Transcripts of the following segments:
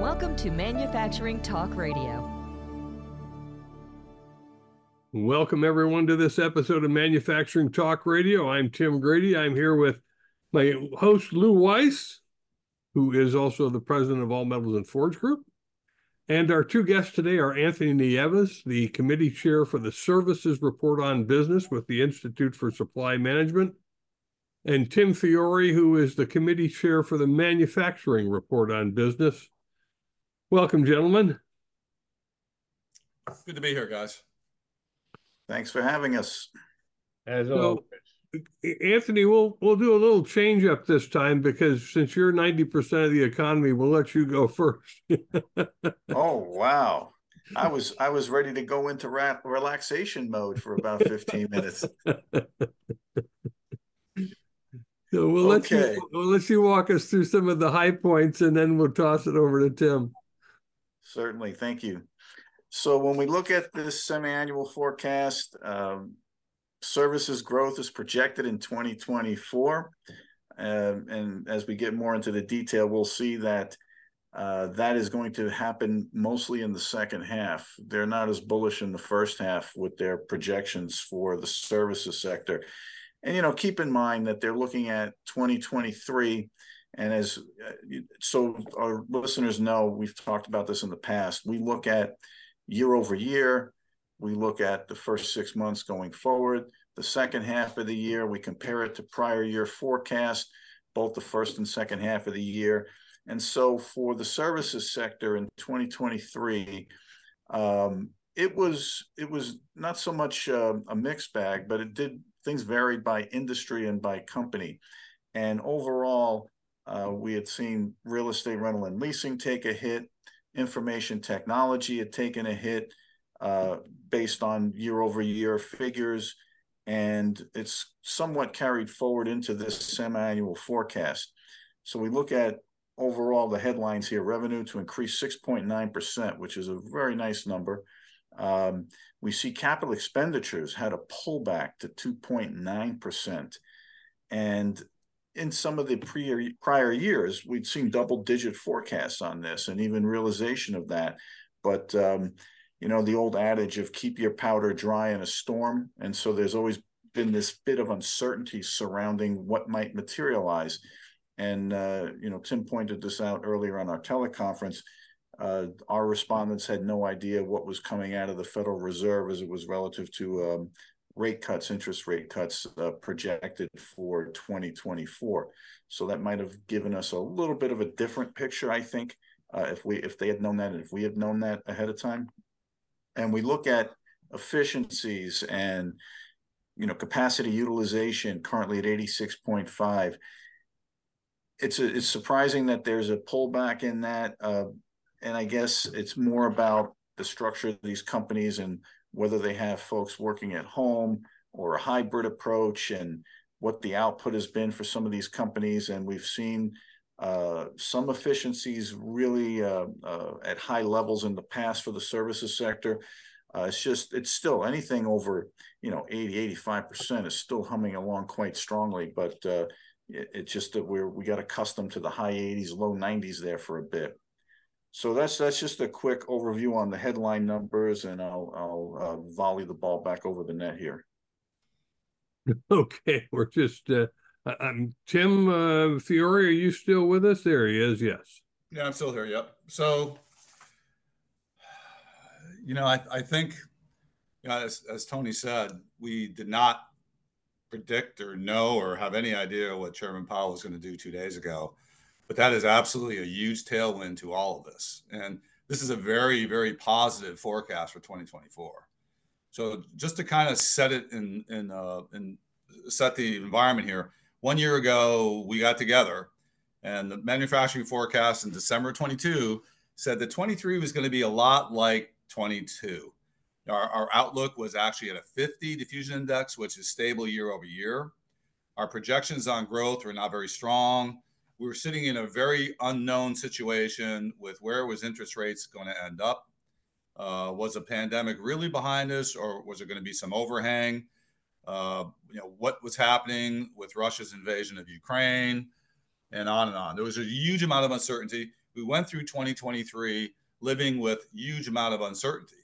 Welcome to Manufacturing Talk Radio. Welcome, everyone, to this episode of Manufacturing Talk Radio. I'm Tim Grady. I'm here with my host, Lew Weiss, who is also the president of All Metals and Forge Group. And our two guests today are Anthony Nieves, the committee chair for the Services Report on Business with the Institute for Supply Management, and Tim Fiore, who is the committee chair for the Manufacturing Report on Business. Welcome, gentlemen. Good to be here, guys. Thanks for having us. As so, always. Anthony, we'll we'll do a little change up this time because since you're 90% of the economy, we'll let you go first. oh wow. I was I was ready to go into ra- relaxation mode for about 15 minutes. So we'll let you we'll let you walk us through some of the high points and then we'll toss it over to Tim. Certainly, thank you. So when we look at this semi-annual forecast, um, services growth is projected in 2024. Um, and as we get more into the detail, we'll see that uh, that is going to happen mostly in the second half. They're not as bullish in the first half with their projections for the services sector. And, you know, keep in mind that they're looking at 2023 and as so our listeners know, we've talked about this in the past. We look at year over year. We look at the first six months going forward. The second half of the year, we compare it to prior year forecast, both the first and second half of the year. And so for the services sector in 2023, um, it was it was not so much uh, a mixed bag, but it did things varied by industry and by company. And overall, uh, we had seen real estate rental and leasing take a hit. Information technology had taken a hit uh, based on year over year figures. And it's somewhat carried forward into this semi annual forecast. So we look at overall the headlines here revenue to increase 6.9%, which is a very nice number. Um, we see capital expenditures had a pullback to 2.9%. And in some of the prior prior years, we'd seen double digit forecasts on this and even realization of that. But um, you know, the old adage of keep your powder dry in a storm, and so there's always been this bit of uncertainty surrounding what might materialize. And uh, you know, Tim pointed this out earlier on our teleconference. Uh, our respondents had no idea what was coming out of the Federal Reserve as it was relative to um, rate cuts, interest rate cuts uh, projected for 2024. So that might have given us a little bit of a different picture, I think, uh, if we if they had known that, and if we had known that ahead of time. And we look at efficiencies and you know capacity utilization currently at 86.5. It's a, it's surprising that there's a pullback in that, uh, and I guess it's more about the structure of these companies and whether they have folks working at home or a hybrid approach and what the output has been for some of these companies. And we've seen uh, some efficiencies really uh, uh, at high levels in the past for the services sector. Uh, it's just, it's still anything over, you know, 80, 85% is still humming along quite strongly. But uh, it, it's just that we're, we got accustomed to the high 80s, low 90s there for a bit. So that's that's just a quick overview on the headline numbers, and I'll I'll uh, volley the ball back over the net here. Okay, we're just uh, I'm Tim uh, Fiore. Are you still with us? There he is. Yes. Yeah, I'm still here. Yep. So, you know, I I think, you know, as as Tony said, we did not predict or know or have any idea what Chairman Powell was going to do two days ago but that is absolutely a huge tailwind to all of this. And this is a very, very positive forecast for 2024. So just to kind of set it in, in, uh, in set the environment here, one year ago we got together and the manufacturing forecast in December 22 said that 23 was going to be a lot like 22. Our, our outlook was actually at a 50 diffusion index, which is stable year over year. Our projections on growth were not very strong we were sitting in a very unknown situation with where was interest rates going to end up. Uh, was a pandemic really behind us, or was there going to be some overhang? Uh, you know what was happening with Russia's invasion of Ukraine, and on and on. There was a huge amount of uncertainty. we went through 2023 living with huge amount of uncertainty.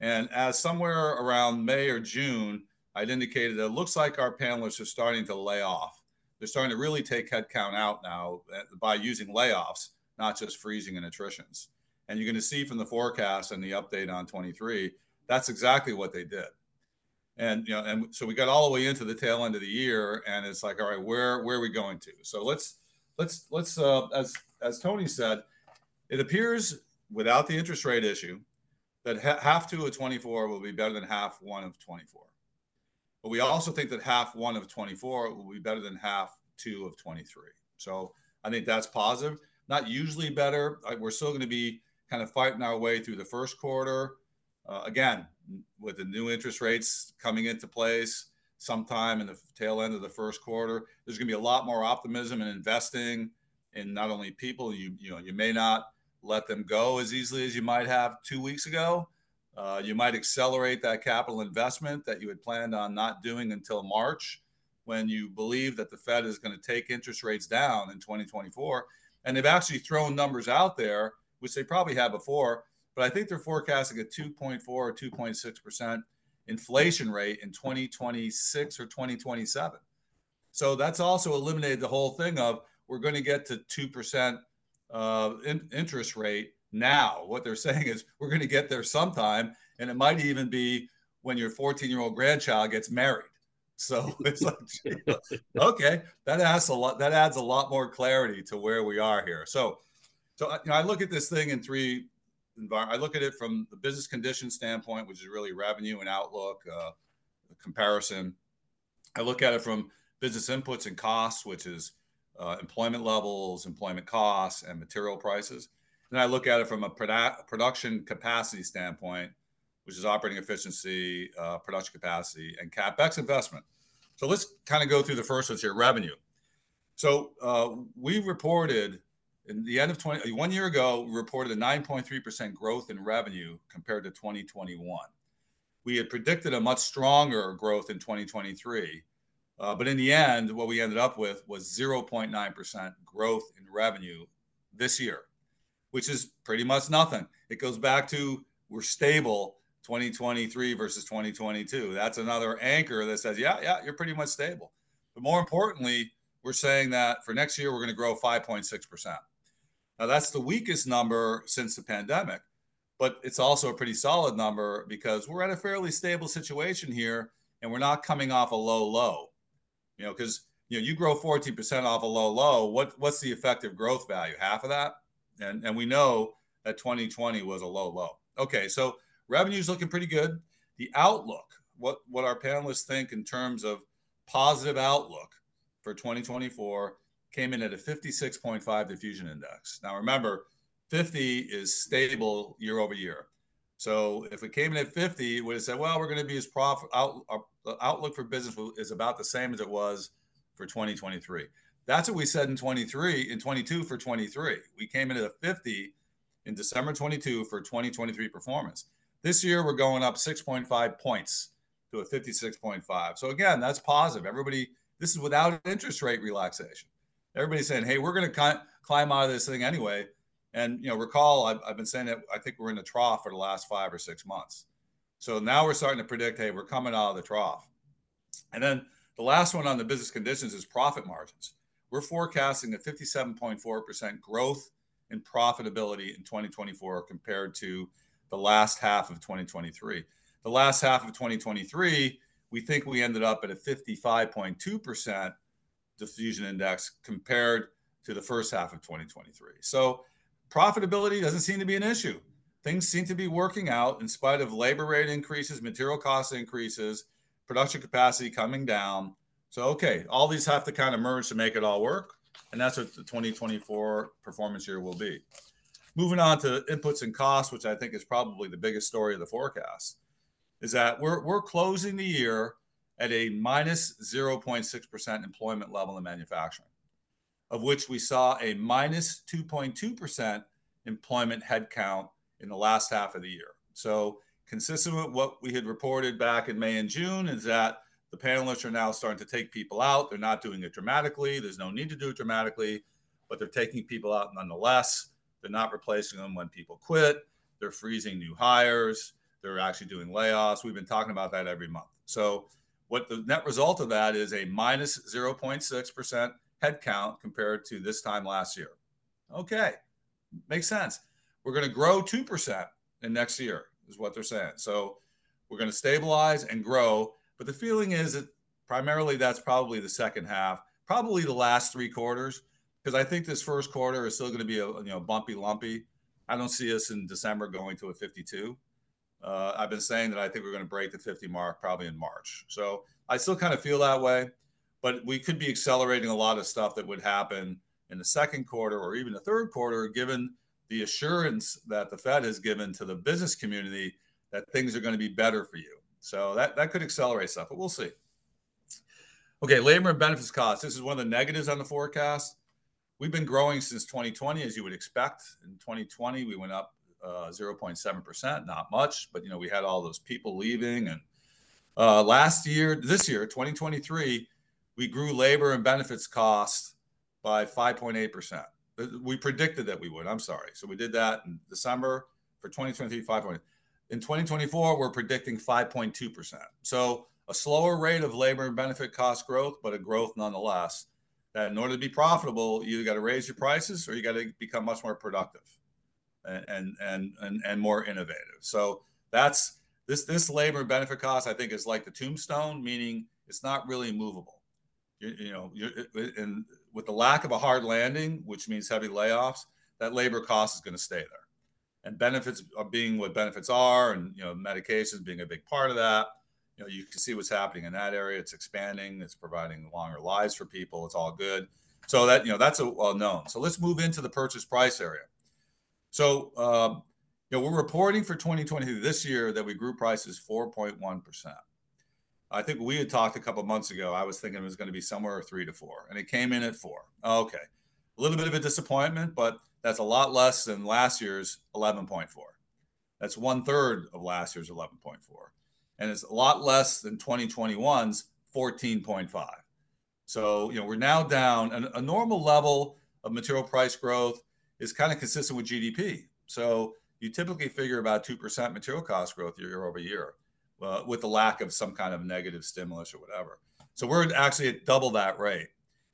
And as somewhere around May or June, I'd indicated that it looks like our panelists are starting to lay off. They're starting to really take headcount out now uh, by using layoffs, not just freezing and attritions. And you're going to see from the forecast and the update on 23, that's exactly what they did. And you know, and so we got all the way into the tail end of the year, and it's like, all right, where where are we going to? So let's let's let's uh, as as Tony said, it appears without the interest rate issue that ha- half two of 24 will be better than half one of 24. But we also think that half one of 24 will be better than half two of 23. So I think that's positive. Not usually better. We're still going to be kind of fighting our way through the first quarter. Uh, again, with the new interest rates coming into place sometime in the tail end of the first quarter, there's going to be a lot more optimism and investing in not only people. You you know you may not let them go as easily as you might have two weeks ago. Uh, you might accelerate that capital investment that you had planned on not doing until March when you believe that the Fed is going to take interest rates down in 2024. And they've actually thrown numbers out there, which they probably had before, but I think they're forecasting a 2.4 or 2.6% inflation rate in 2026 or 2027. So that's also eliminated the whole thing of we're going to get to 2% uh, in, interest rate now. What they're saying is we're going to get there sometime, and it might even be when your 14 year old grandchild gets married. So it's like, okay, that adds a lot. That adds a lot more clarity to where we are here. So, so you know, I look at this thing in three. I look at it from the business condition standpoint, which is really revenue and outlook uh, comparison. I look at it from business inputs and costs, which is uh, employment levels, employment costs, and material prices. And I look at it from a produ- production capacity standpoint, which is operating efficiency, uh, production capacity, and capex investment. So let's kind of go through the first ones here revenue. So uh, we reported in the end of 20, one year ago, we reported a 9.3% growth in revenue compared to 2021. We had predicted a much stronger growth in 2023 uh, but in the end, what we ended up with was 0.9% growth in revenue this year, which is pretty much nothing. It goes back to we're stable 2023 versus 2022. That's another anchor that says, yeah, yeah, you're pretty much stable. But more importantly, we're saying that for next year, we're going to grow 5.6%. Now, that's the weakest number since the pandemic, but it's also a pretty solid number because we're at a fairly stable situation here and we're not coming off a low low. You know, because you know you grow 14% off a low low. What what's the effective growth value? Half of that, and and we know that 2020 was a low low. Okay, so revenue's looking pretty good. The outlook, what what our panelists think in terms of positive outlook for 2024 came in at a 56.5 diffusion index. Now remember, 50 is stable year over year. So if it came in at 50, it would have said, well, we're going to be as profit out, the outlook for business is about the same as it was for 2023. That's what we said in 23, in 22 for 23. We came into a 50 in December 22 for 2023 performance. This year, we're going up 6.5 points to a 56.5. So again, that's positive. Everybody, this is without interest rate relaxation. Everybody's saying, hey, we're going to climb out of this thing anyway. And you know, recall I've, I've been saying that I think we're in the trough for the last five or six months. So now we're starting to predict, hey, we're coming out of the trough. And then the last one on the business conditions is profit margins. We're forecasting a 57.4% growth in profitability in 2024 compared to the last half of 2023. The last half of 2023, we think we ended up at a 55.2% diffusion index compared to the first half of 2023. So profitability doesn't seem to be an issue. Things seem to be working out in spite of labor rate increases, material cost increases, production capacity coming down. So, okay, all these have to kind of merge to make it all work. And that's what the 2024 performance year will be. Moving on to inputs and costs, which I think is probably the biggest story of the forecast, is that we're, we're closing the year at a minus 0.6% employment level in manufacturing of which we saw a minus 2.2% employment headcount in the last half of the year. So, consistent with what we had reported back in May and June, is that the panelists are now starting to take people out. They're not doing it dramatically. There's no need to do it dramatically, but they're taking people out nonetheless. They're not replacing them when people quit. They're freezing new hires. They're actually doing layoffs. We've been talking about that every month. So, what the net result of that is a minus 0.6% headcount compared to this time last year. Okay, makes sense. We're going to grow 2% in next year, is what they're saying. So, we're going to stabilize and grow. But the feeling is that primarily that's probably the second half, probably the last three quarters, because I think this first quarter is still going to be a you know bumpy, lumpy. I don't see us in December going to a 52. Uh, I've been saying that I think we're going to break the 50 mark probably in March. So I still kind of feel that way, but we could be accelerating a lot of stuff that would happen in the second quarter or even the third quarter, given the assurance that the Fed has given to the business community that things are going to be better for you. So that, that could accelerate stuff, but we'll see. Okay, labor and benefits costs. This is one of the negatives on the forecast. We've been growing since 2020, as you would expect. In 2020, we went up uh, 0.7%, not much, but you know we had all those people leaving. And uh, last year, this year, 2023, we grew labor and benefits costs by 5.8%. We predicted that we would. I'm sorry. So we did that in December for 2023, 5. In 2024, we're predicting 5.2%. So a slower rate of labor and benefit cost growth, but a growth nonetheless. That in order to be profitable, you got to raise your prices or you got to become much more productive and, and and and more innovative. So that's this this labor and benefit cost. I think is like the tombstone, meaning it's not really movable. You, you know, and with the lack of a hard landing, which means heavy layoffs, that labor cost is going to stay there and benefits are being what benefits are, and you know, medications being a big part of that. You know, you can see what's happening in that area. It's expanding. It's providing longer lives for people. It's all good. So that you know, that's a well known. So let's move into the purchase price area. So um, you know, we're reporting for 2020 this year that we grew prices 4.1 percent. I think we had talked a couple months ago. I was thinking it was going to be somewhere three to four, and it came in at four. Okay, a little bit of a disappointment, but that's a lot less than last year's 11.4. That's one third of last year's 11.4. And it's a lot less than 2021's 14.5. So, you know, we're now down a, a normal level of material price growth is kind of consistent with GDP. So you typically figure about 2% material cost growth year over year uh, with the lack of some kind of negative stimulus or whatever. So we're actually at double that rate.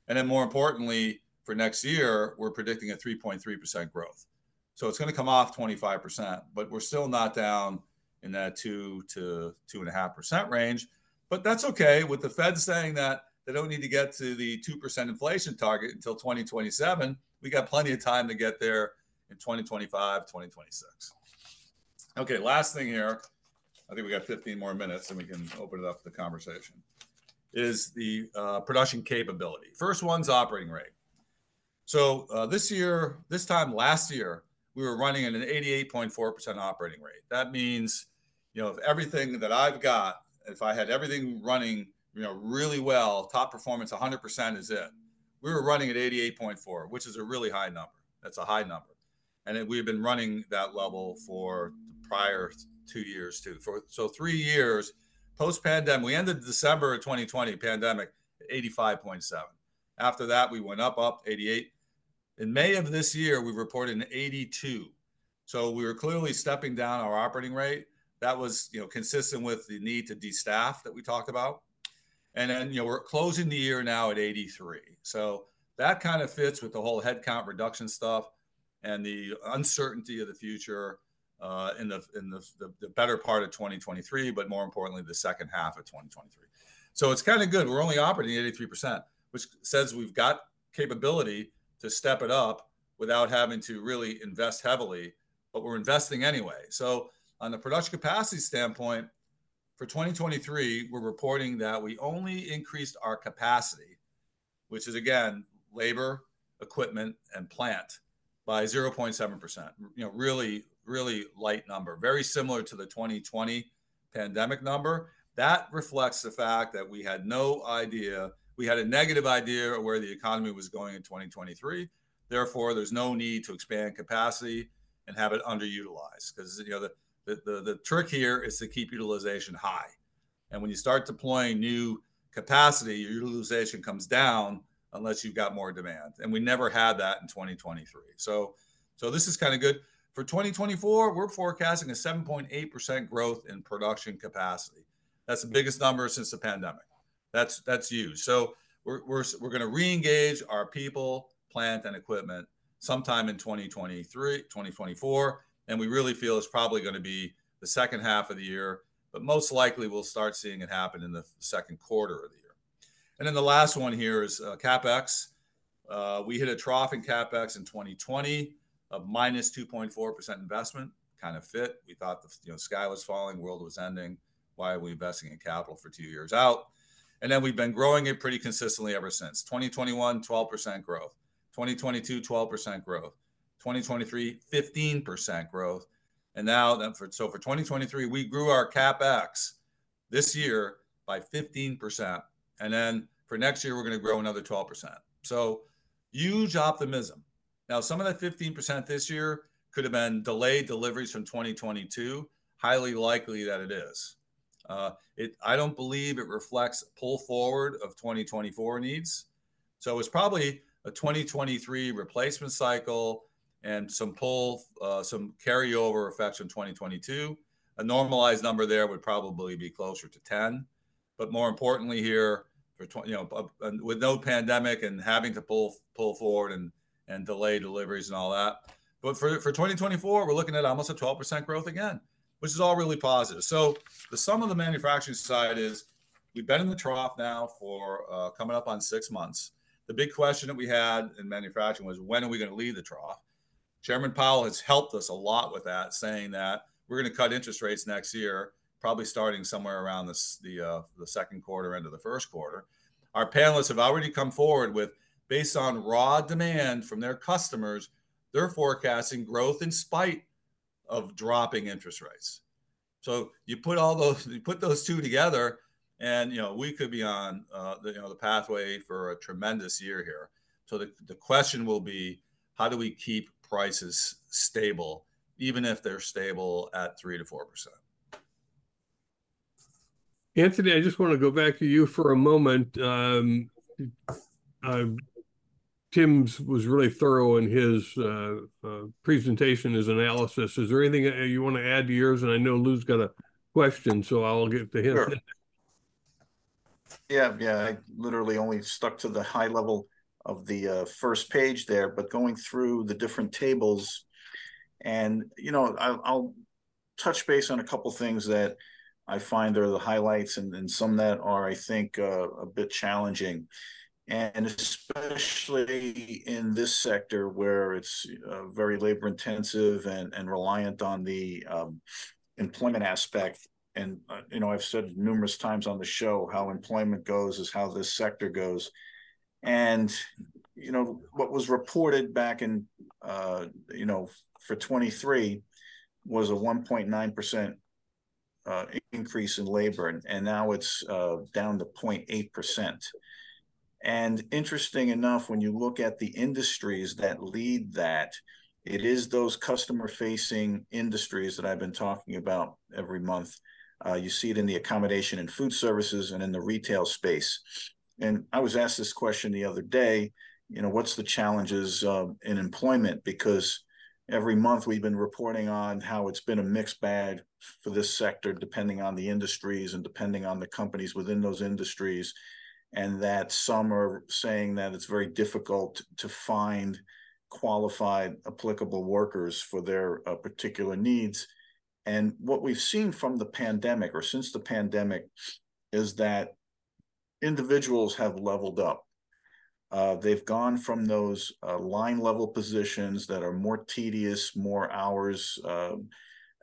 And then more importantly, for next year, we're predicting a 3.3% growth. So it's going to come off 25%, but we're still not down in that two to two and a half percent range. But that's okay with the Fed saying that they don't need to get to the 2% inflation target until 2027. We got plenty of time to get there in 2025, 2026. Okay, last thing here. I think we got 15 more minutes and we can open it up to the conversation. Is the uh, production capability. First one's operating rate. So uh, this year, this time last year, we were running at an 88.4% operating rate. That means, you know, if everything that I've got, if I had everything running, you know, really well, top performance 100% is it. We were running at 88.4, which is a really high number. That's a high number. And we've been running that level for the prior two years too. For so three years post pandemic, we ended December of 2020 pandemic 85.7. After that, we went up, up 88. In May of this year, we reported an 82. So we were clearly stepping down our operating rate. That was, you know, consistent with the need to destaff that we talked about. And then, you know, we're closing the year now at 83. So that kind of fits with the whole headcount reduction stuff and the uncertainty of the future uh, in the in the, the, the better part of 2023, but more importantly, the second half of 2023. So it's kind of good. We're only operating 83%, which says we've got capability to step it up without having to really invest heavily, but we're investing anyway. So, on the production capacity standpoint, for 2023, we're reporting that we only increased our capacity, which is again labor, equipment, and plant by 0.7%. You know, really, really light number, very similar to the 2020 pandemic number. That reflects the fact that we had no idea we had a negative idea of where the economy was going in 2023. Therefore, there's no need to expand capacity and have it underutilized because you know the, the, the, the trick here is to keep utilization high. And when you start deploying new capacity, your utilization comes down unless you've got more demand. And we never had that in 2023. So So this is kind of good. For 2024, we're forecasting a 7.8% growth in production capacity. That's the biggest number since the pandemic. That's that's huge. So we're we're, we're going to re-engage our people, plant, and equipment sometime in 2023, 2024, and we really feel it's probably going to be the second half of the year, but most likely we'll start seeing it happen in the second quarter of the year. And then the last one here is uh, capex. Uh, we hit a trough in capex in 2020 of minus 2.4% investment. Kind of fit. We thought the you know sky was falling, world was ending. Why are we investing in capital for two years out? And then we've been growing it pretty consistently ever since. 2021, 12% growth. 2022, 12% growth. 2023, 15% growth. And now, for, so for 2023, we grew our capex this year by 15%. And then for next year, we're going to grow another 12%. So huge optimism. Now, some of that 15% this year could have been delayed deliveries from 2022. Highly likely that it is. Uh, it, I don't believe it reflects pull forward of 2024 needs. So it's probably a 2023 replacement cycle and some pull, uh, some carryover effects from 2022. A normalized number there would probably be closer to 10. But more importantly, here for 20, you know, with no pandemic and having to pull pull forward and and delay deliveries and all that. But for for 2024, we're looking at almost a 12% growth again, which is all really positive. So the sum of the manufacturing side is we've been in the trough now for uh, coming up on six months. The big question that we had in manufacturing was when are we going to leave the trough? Chairman Powell has helped us a lot with that, saying that we're going to cut interest rates next year probably starting somewhere around the uh, the second quarter end of the first quarter. Our panelists have already come forward with, based on raw demand from their customers, they're forecasting growth in spite of dropping interest rates. So you put all those you put those two together, and you know we could be on uh, the you know the pathway for a tremendous year here. So the, the question will be, how do we keep prices stable, even if they're stable at three to four percent? Anthony, I just want to go back to you for a moment. Um, uh, Tim's was really thorough in his uh, uh, presentation, his analysis. Is there anything you want to add to yours? And I know Lew's got a question, so I'll get to him. Sure. Yeah, yeah. I literally only stuck to the high level of the uh, first page there, but going through the different tables, and you know, I'll, I'll touch base on a couple things that I find are the highlights and, and some that are, I think, uh, a bit challenging. And especially in this sector where it's uh, very labor intensive and, and reliant on the um, employment aspect. And, uh, you know, I've said numerous times on the show how employment goes is how this sector goes. And, you know, what was reported back in, uh, you know, for 23 was a 1.9% uh, increase in labor, and, and now it's uh, down to 0.8%. And interesting enough, when you look at the industries that lead that, it is those customer facing industries that I've been talking about every month. Uh, you see it in the accommodation and food services and in the retail space. And I was asked this question the other day you know, what's the challenges uh, in employment? Because every month we've been reporting on how it's been a mixed bag for this sector, depending on the industries and depending on the companies within those industries. And that some are saying that it's very difficult to find qualified, applicable workers for their uh, particular needs. And what we've seen from the pandemic or since the pandemic is that individuals have leveled up uh, they've gone from those uh, line level positions that are more tedious, more hours, uh,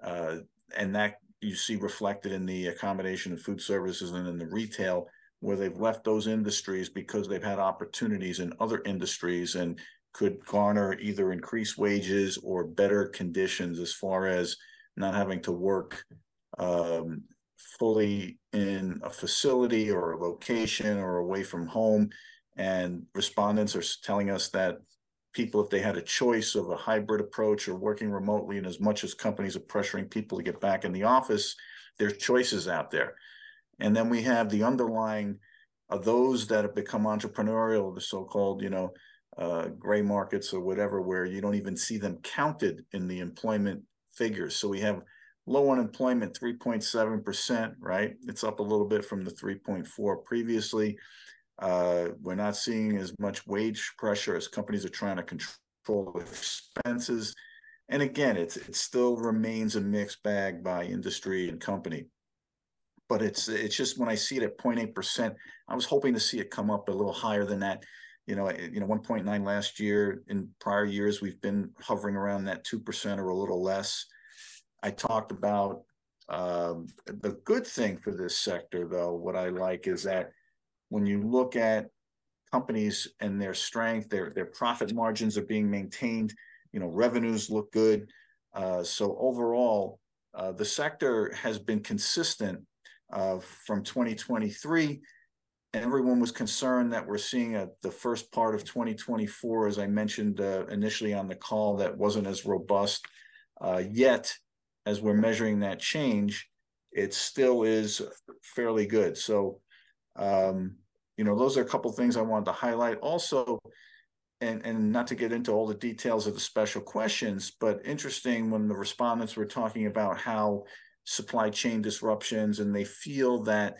uh, and that you see reflected in the accommodation and food services and in the retail, where they've left those industries because they've had opportunities in other industries and could garner either increased wages or better conditions as far as not having to work um, fully in a facility or a location or away from home and respondents are telling us that people, if they had a choice of a hybrid approach or working remotely, and as much as companies are pressuring people to get back in the office, there's choices out there. And then we have the underlying of those that have become entrepreneurial, the so-called, you know, uh, gray markets or whatever, where you don't even see them counted in the employment figures. So we have low unemployment, 3.7%, right? It's up a little bit from the 3.4 previously. Uh, we're not seeing as much wage pressure as companies are trying to control expenses. And again, it's it still remains a mixed bag by industry and company. But it's it's just when I see it at 0.8%, I was hoping to see it come up a little higher than that. You know, you know, 1.9 last year. In prior years, we've been hovering around that 2% or a little less. I talked about um, the good thing for this sector, though. What I like is that when you look at companies and their strength, their their profit margins are being maintained. You know, revenues look good. Uh, so overall, uh, the sector has been consistent uh, from 2023. Everyone was concerned that we're seeing a, the first part of 2024, as I mentioned uh, initially on the call, that wasn't as robust. Uh, yet, as we're measuring that change, it still is fairly good. So, um, you know, those are a couple things I wanted to highlight. Also, and and not to get into all the details of the special questions, but interesting when the respondents were talking about how supply chain disruptions and they feel that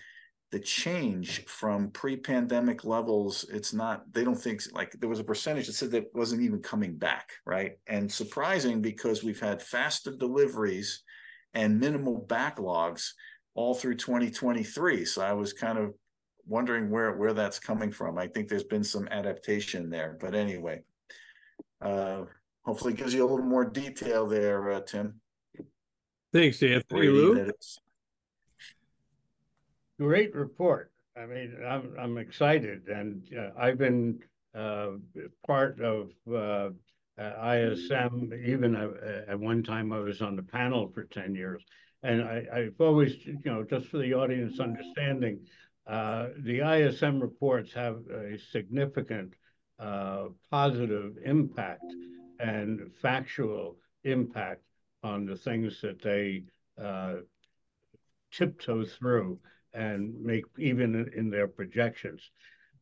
the change from pre-pandemic levels it's not they don't think like there was a percentage that said that wasn't even coming back right and surprising because we've had faster deliveries and minimal backlogs all through 2023 so i was kind of wondering where where that's coming from. I think there's been some adaptation there, but anyway, uh, hopefully gives you a little more detail there, uh, Tim. Thanks, Anthony. Lew? Great report. I mean, I'm I'm excited, and uh, I've been uh, part of uh, ISM. Even uh, at one time, I was on the panel for ten years, and I, I've always, you know, just for the audience understanding, uh, the ISM reports have a significant uh, positive impact and factual impact on the things that they uh, tiptoe through and make even in their projections.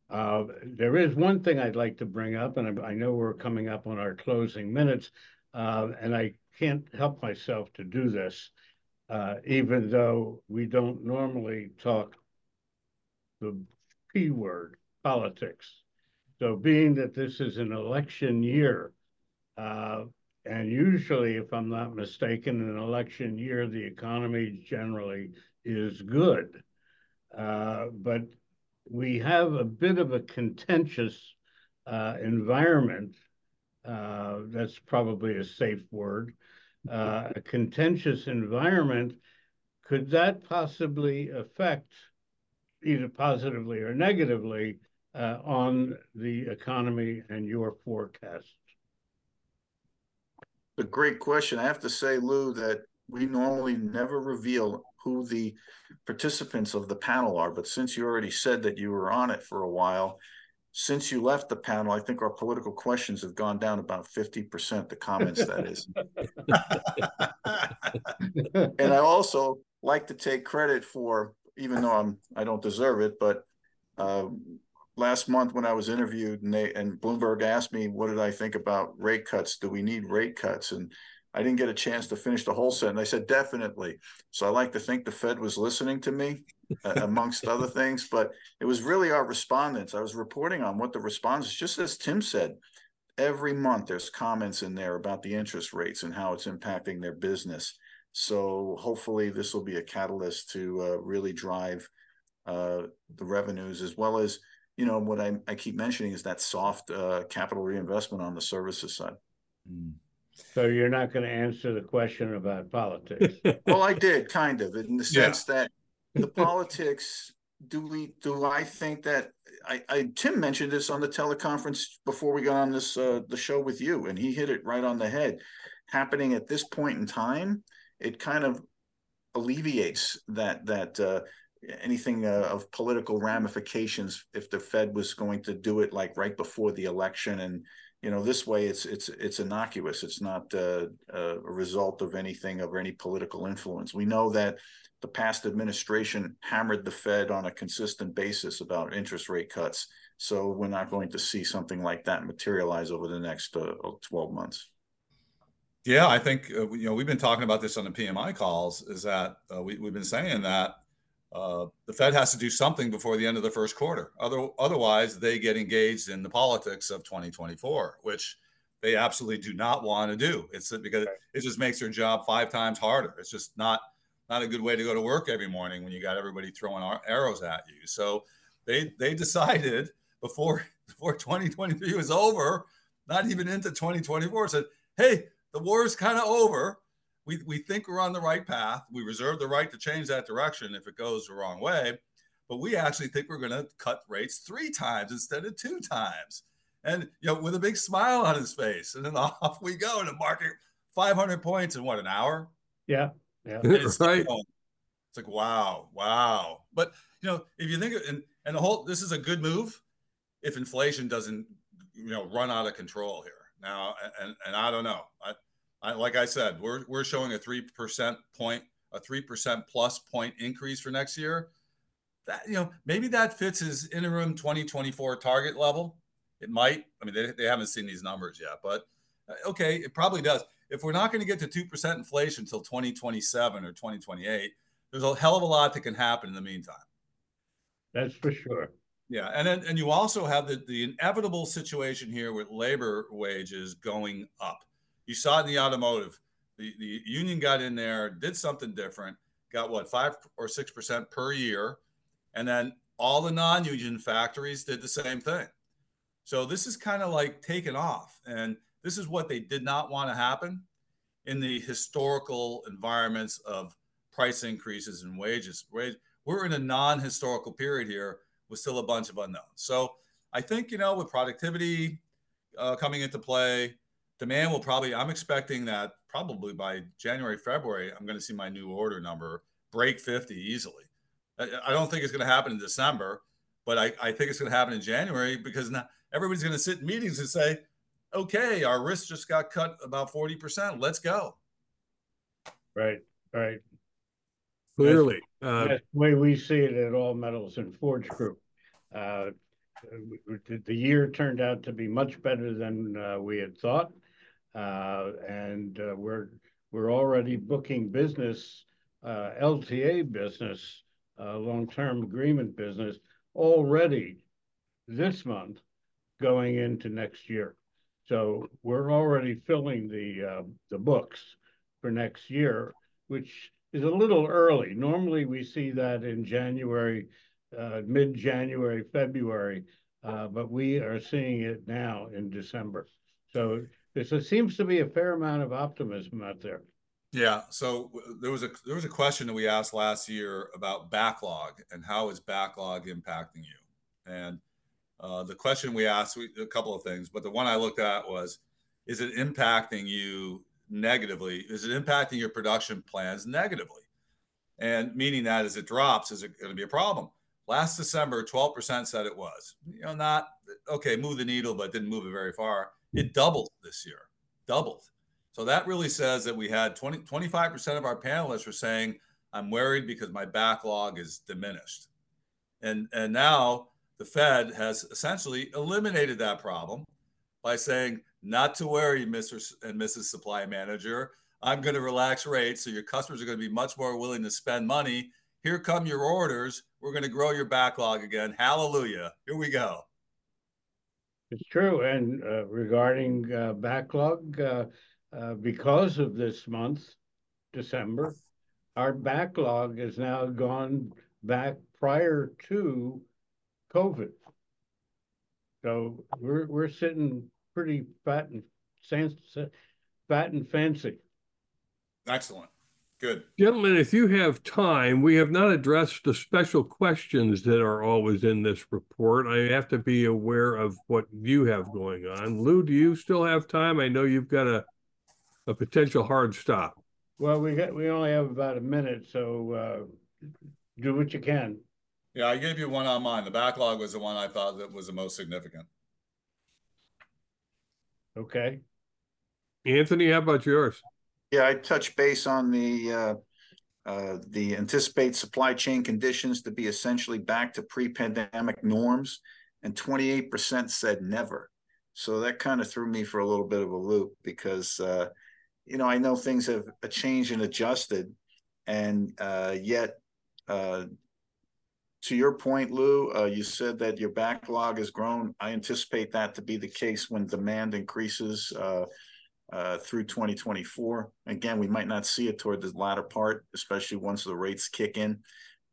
Uh, there is one thing I'd like to bring up, and I, know we're coming up on our closing minutes, uh, and I can't help myself to do this, uh, even though we don't normally talk the P word, politics. So being that this is an election year, uh, and usually, if I'm not mistaken, an election year, the economy generally is good. Uh, but we have a bit of a contentious uh, environment. Uh, that's probably a safe word. Uh, a contentious environment. Could that possibly affect either positively or negatively uh, on the economy and your forecast? A great question. I have to say, Lew, that we normally never reveal who the participants of the panel are. But since you already said that you were on it for a while, since you left the panel, I think our political questions have gone down about 50%, the comments, that is. and I also like to take credit for even though I'm I don't deserve it, but uh, last month when I was interviewed and they and Bloomberg asked me what did I think about rate cuts? Do we need rate cuts? And I didn't get a chance to finish the whole sentence. I said definitely. So I like to think the Fed was listening to me, uh, amongst other things. But it was really our respondents. I was reporting on what the respondents, just as Tim said, every month there's comments in there about the interest rates and how it's impacting their business. So hopefully this will be a catalyst to uh, really drive uh, the revenues as well as, you know, what I, I keep mentioning is that soft uh, capital reinvestment on the services side. Mm. So you're not going to answer the question about politics? well, I did kind of in the sense yeah. that the politics. Do we? Do I think that I, I, Tim mentioned this on the teleconference before we got on this uh, the show with you, and he hit it right on the head. Happening at this point in time, it kind of alleviates that that uh, anything uh, of political ramifications if the Fed was going to do it like right before the election and you know this way it's it's it's innocuous it's not uh, a result of anything of any political influence we know that the past administration hammered the Fed on a consistent basis about interest rate cuts So we're not going to see something like that materialize over the next uh, 12 months. Yeah, I think uh, you know we've been talking about this on the PMI calls. Is that uh, we, we've been saying that uh, the Fed has to do something before the end of the first quarter. Other, otherwise, they get engaged in the politics of 2024, which they absolutely do not want to do. It's because it just makes their job five times harder. It's just not not a good way to go to work every morning when you got everybody throwing arrows at you. So they they decided before before 2023 was over, not even into 2024, said, "Hey, the war is kind of over we, we think we're on the right path. We reserve the right to change that direction if it goes the wrong way. But we actually think we're going to cut rates three times instead of two times. And, you know, with a big smile on his face. And then off we go in the market, 500 points in what, an hour? Yeah. Yeah. It's right. It's like, wow, wow. But, you know, if you think, of, and, and the whole, this is a good move if inflation doesn't, you know, run out of control here. Now, and, and I don't know. I, I, like I said, we're we're showing a three percent point, a three percent plus point increase for next year. That you know, maybe that fits his interim 2024 target level. It might. I mean, they, they haven't seen these numbers yet, but uh, okay, it probably does. If we're not going to get to two percent inflation until 2027 or 2028, there's a hell of a lot that can happen in the meantime. That's for sure. Yeah, and then and you also have the the inevitable situation here with labor wages going up you saw it in the automotive. The, the union got in there, did something different, got what, five or 6% per year. And then all the non union factories did the same thing. So this is kind of like taken off. And this is what they did not want to happen in the historical environments of price increases and wages. We're in a non historical period here with still a bunch of unknowns. So I think, you know, with productivity uh, coming into play, demand will probably i'm expecting that probably by january february i'm going to see my new order number break 50 easily. I, don't think it's going to happen in december but I, I think it's going to happen in january because now everybody's going to sit in meetings and say okay our risk just got cut about 40% let's go. Right right. Clearly that's, uh, that's the way we see it at all metals and forge group. Uh, the year turned out to be much better than uh, we had thought. uh, and uh, we're we're already booking business, uh, LTA business, long-term agreement business already this month going into next year. So we're already filling the the books for next year, which is a little early. Normally, we see that in January, uh, mid-January, February, uh, but we are seeing it now in December. So there seems to be a fair amount of optimism out there. Yeah. So there was a there was a question that we asked last year about backlog and how is backlog impacting you? And uh, the question we asked we, a couple of things, but the one I looked at was, is it impacting you negatively? Is it impacting your production plans negatively? And meaning that as it drops, is it going to be a problem? Last December, 12% said it was. You know, not okay, move the needle, but didn't move it very far. It doubled this year, doubled. So that really says that we had 20, 25% of our panelists were saying, I'm worried because my backlog is diminished. And, and now the Fed has essentially eliminated that problem by saying, not to worry, Mr. and Mrs. Supply Manager. I'm going to relax rates. So your customers are going to be much more willing to spend money. Here come your orders. We're going to grow your backlog again. Hallelujah. Here we go. It's true. And uh, regarding uh, backlog, uh, uh, because of this month, December, our backlog has now gone back prior to COVID. So we're we're sitting pretty fat and fat and fancy. Excellent. Good. Gentlemen, if you have time, we have not addressed the special questions that are always in this report. I have to be aware of what you have going on. Lew, do you still have time? I know you've got a a potential hard stop. Well, we got we only have about a minute, so uh, do what you can. Yeah, I gave you one on mine. The backlog was the one I thought that was the most significant. Okay. Anthony, how about yours? Yeah, I touch base on the uh, uh, the anticipate supply chain conditions to be essentially back to pre-pandemic norms and 28% said never. So that kind of threw me for a little bit of a loop because, uh, you know, I know things have changed and adjusted, and uh, yet, uh, to your point, Lew, uh, you said that your backlog has grown. I anticipate that to be the case when demand increases uh, uh, through 2024. Again, we might not see it toward the latter part, especially once the rates kick in.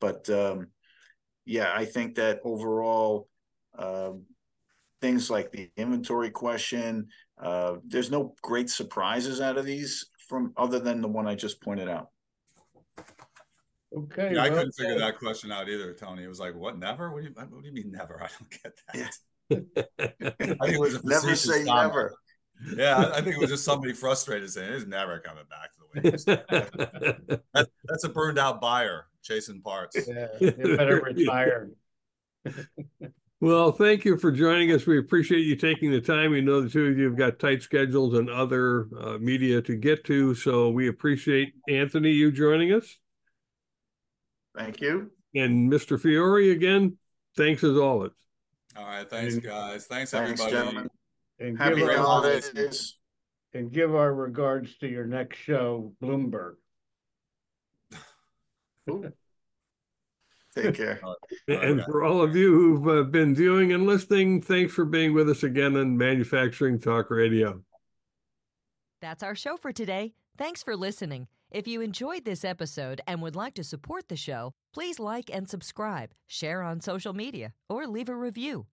But um, yeah, I think that overall, um, things like the inventory question, uh, there's no great surprises out of these from other than the one I just pointed out. Okay. Yeah, I well, couldn't figure that question out either, Tony. It was like, what, never? What do you, what do you mean never? I don't get that. I think it was a Never say comment. never. Yeah, I- I think it was just somebody frustrated saying it's never coming back to the way it used to. That, that's a burned out buyer chasing parts. Yeah, you better retire. Well, thank you for joining us. We appreciate you taking the time. We know the two of you have got tight schedules and other uh, media to get to, so we appreciate Anthony you joining us Thank you. and Mr. Fiore again. Thanks as always. All right, thanks, guys. Thanks, Thanks, everybody. gentlemen. And Happy give, Great our, holidays. and give our regards to your next show, Bloomberg. Take care. And for all of you who've uh, been viewing and listening, thanks for being with us again on Manufacturing Talk Radio. That's our show for today. Thanks for listening. If you enjoyed this episode and would like to support the show, please like and subscribe, share on social media, or leave a review.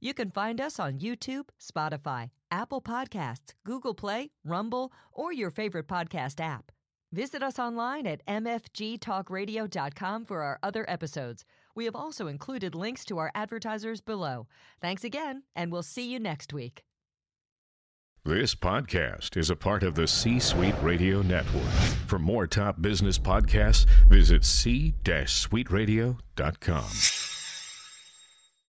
You can find us on YouTube, Spotify, Apple Podcasts, Google Play, Rumble, or your favorite podcast app. Visit us online at mfgtalkradio.com for our other episodes. We have also included links to our advertisers below. Thanks again, and we'll see you next week. This podcast is a part of the C Suite Radio Network. For more top business podcasts, visit c-suiteradio.com.